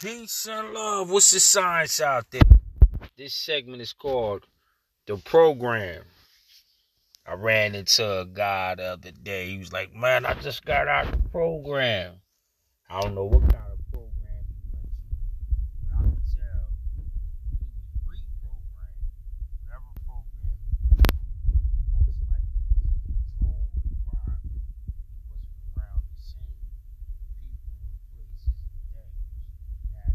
Peace and love. What's the science out there? This segment is called The Program. I ran into a guy the other day. He was like, Man, I just got out of the program. I don't know what kind of program he went to, but I can tell he was reprogrammed. Whatever program he went to, most likely was a controlled environment. He wasn't around the same people and places and things. He had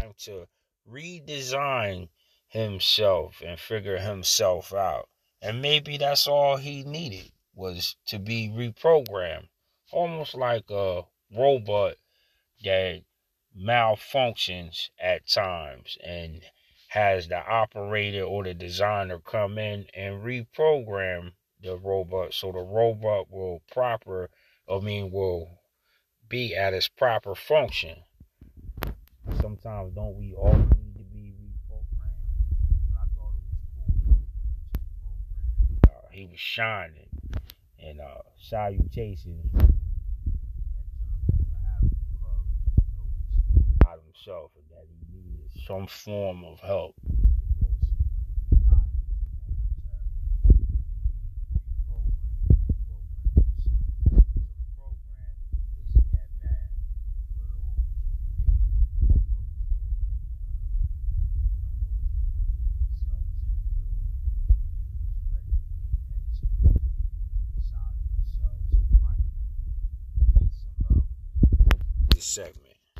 time to redesign himself and figure himself out. And maybe that's all he needed was to be reprogrammed. Almost like a robot that malfunctions at times and has the operator or the designer come in and reprogram the robot so the robot will proper I mean will be at its proper function. Sometimes don't we all need to be reprogrammed? But I thought it was cool uh, he was shining and uh salutations about himself and that he needed some form of help. Segment.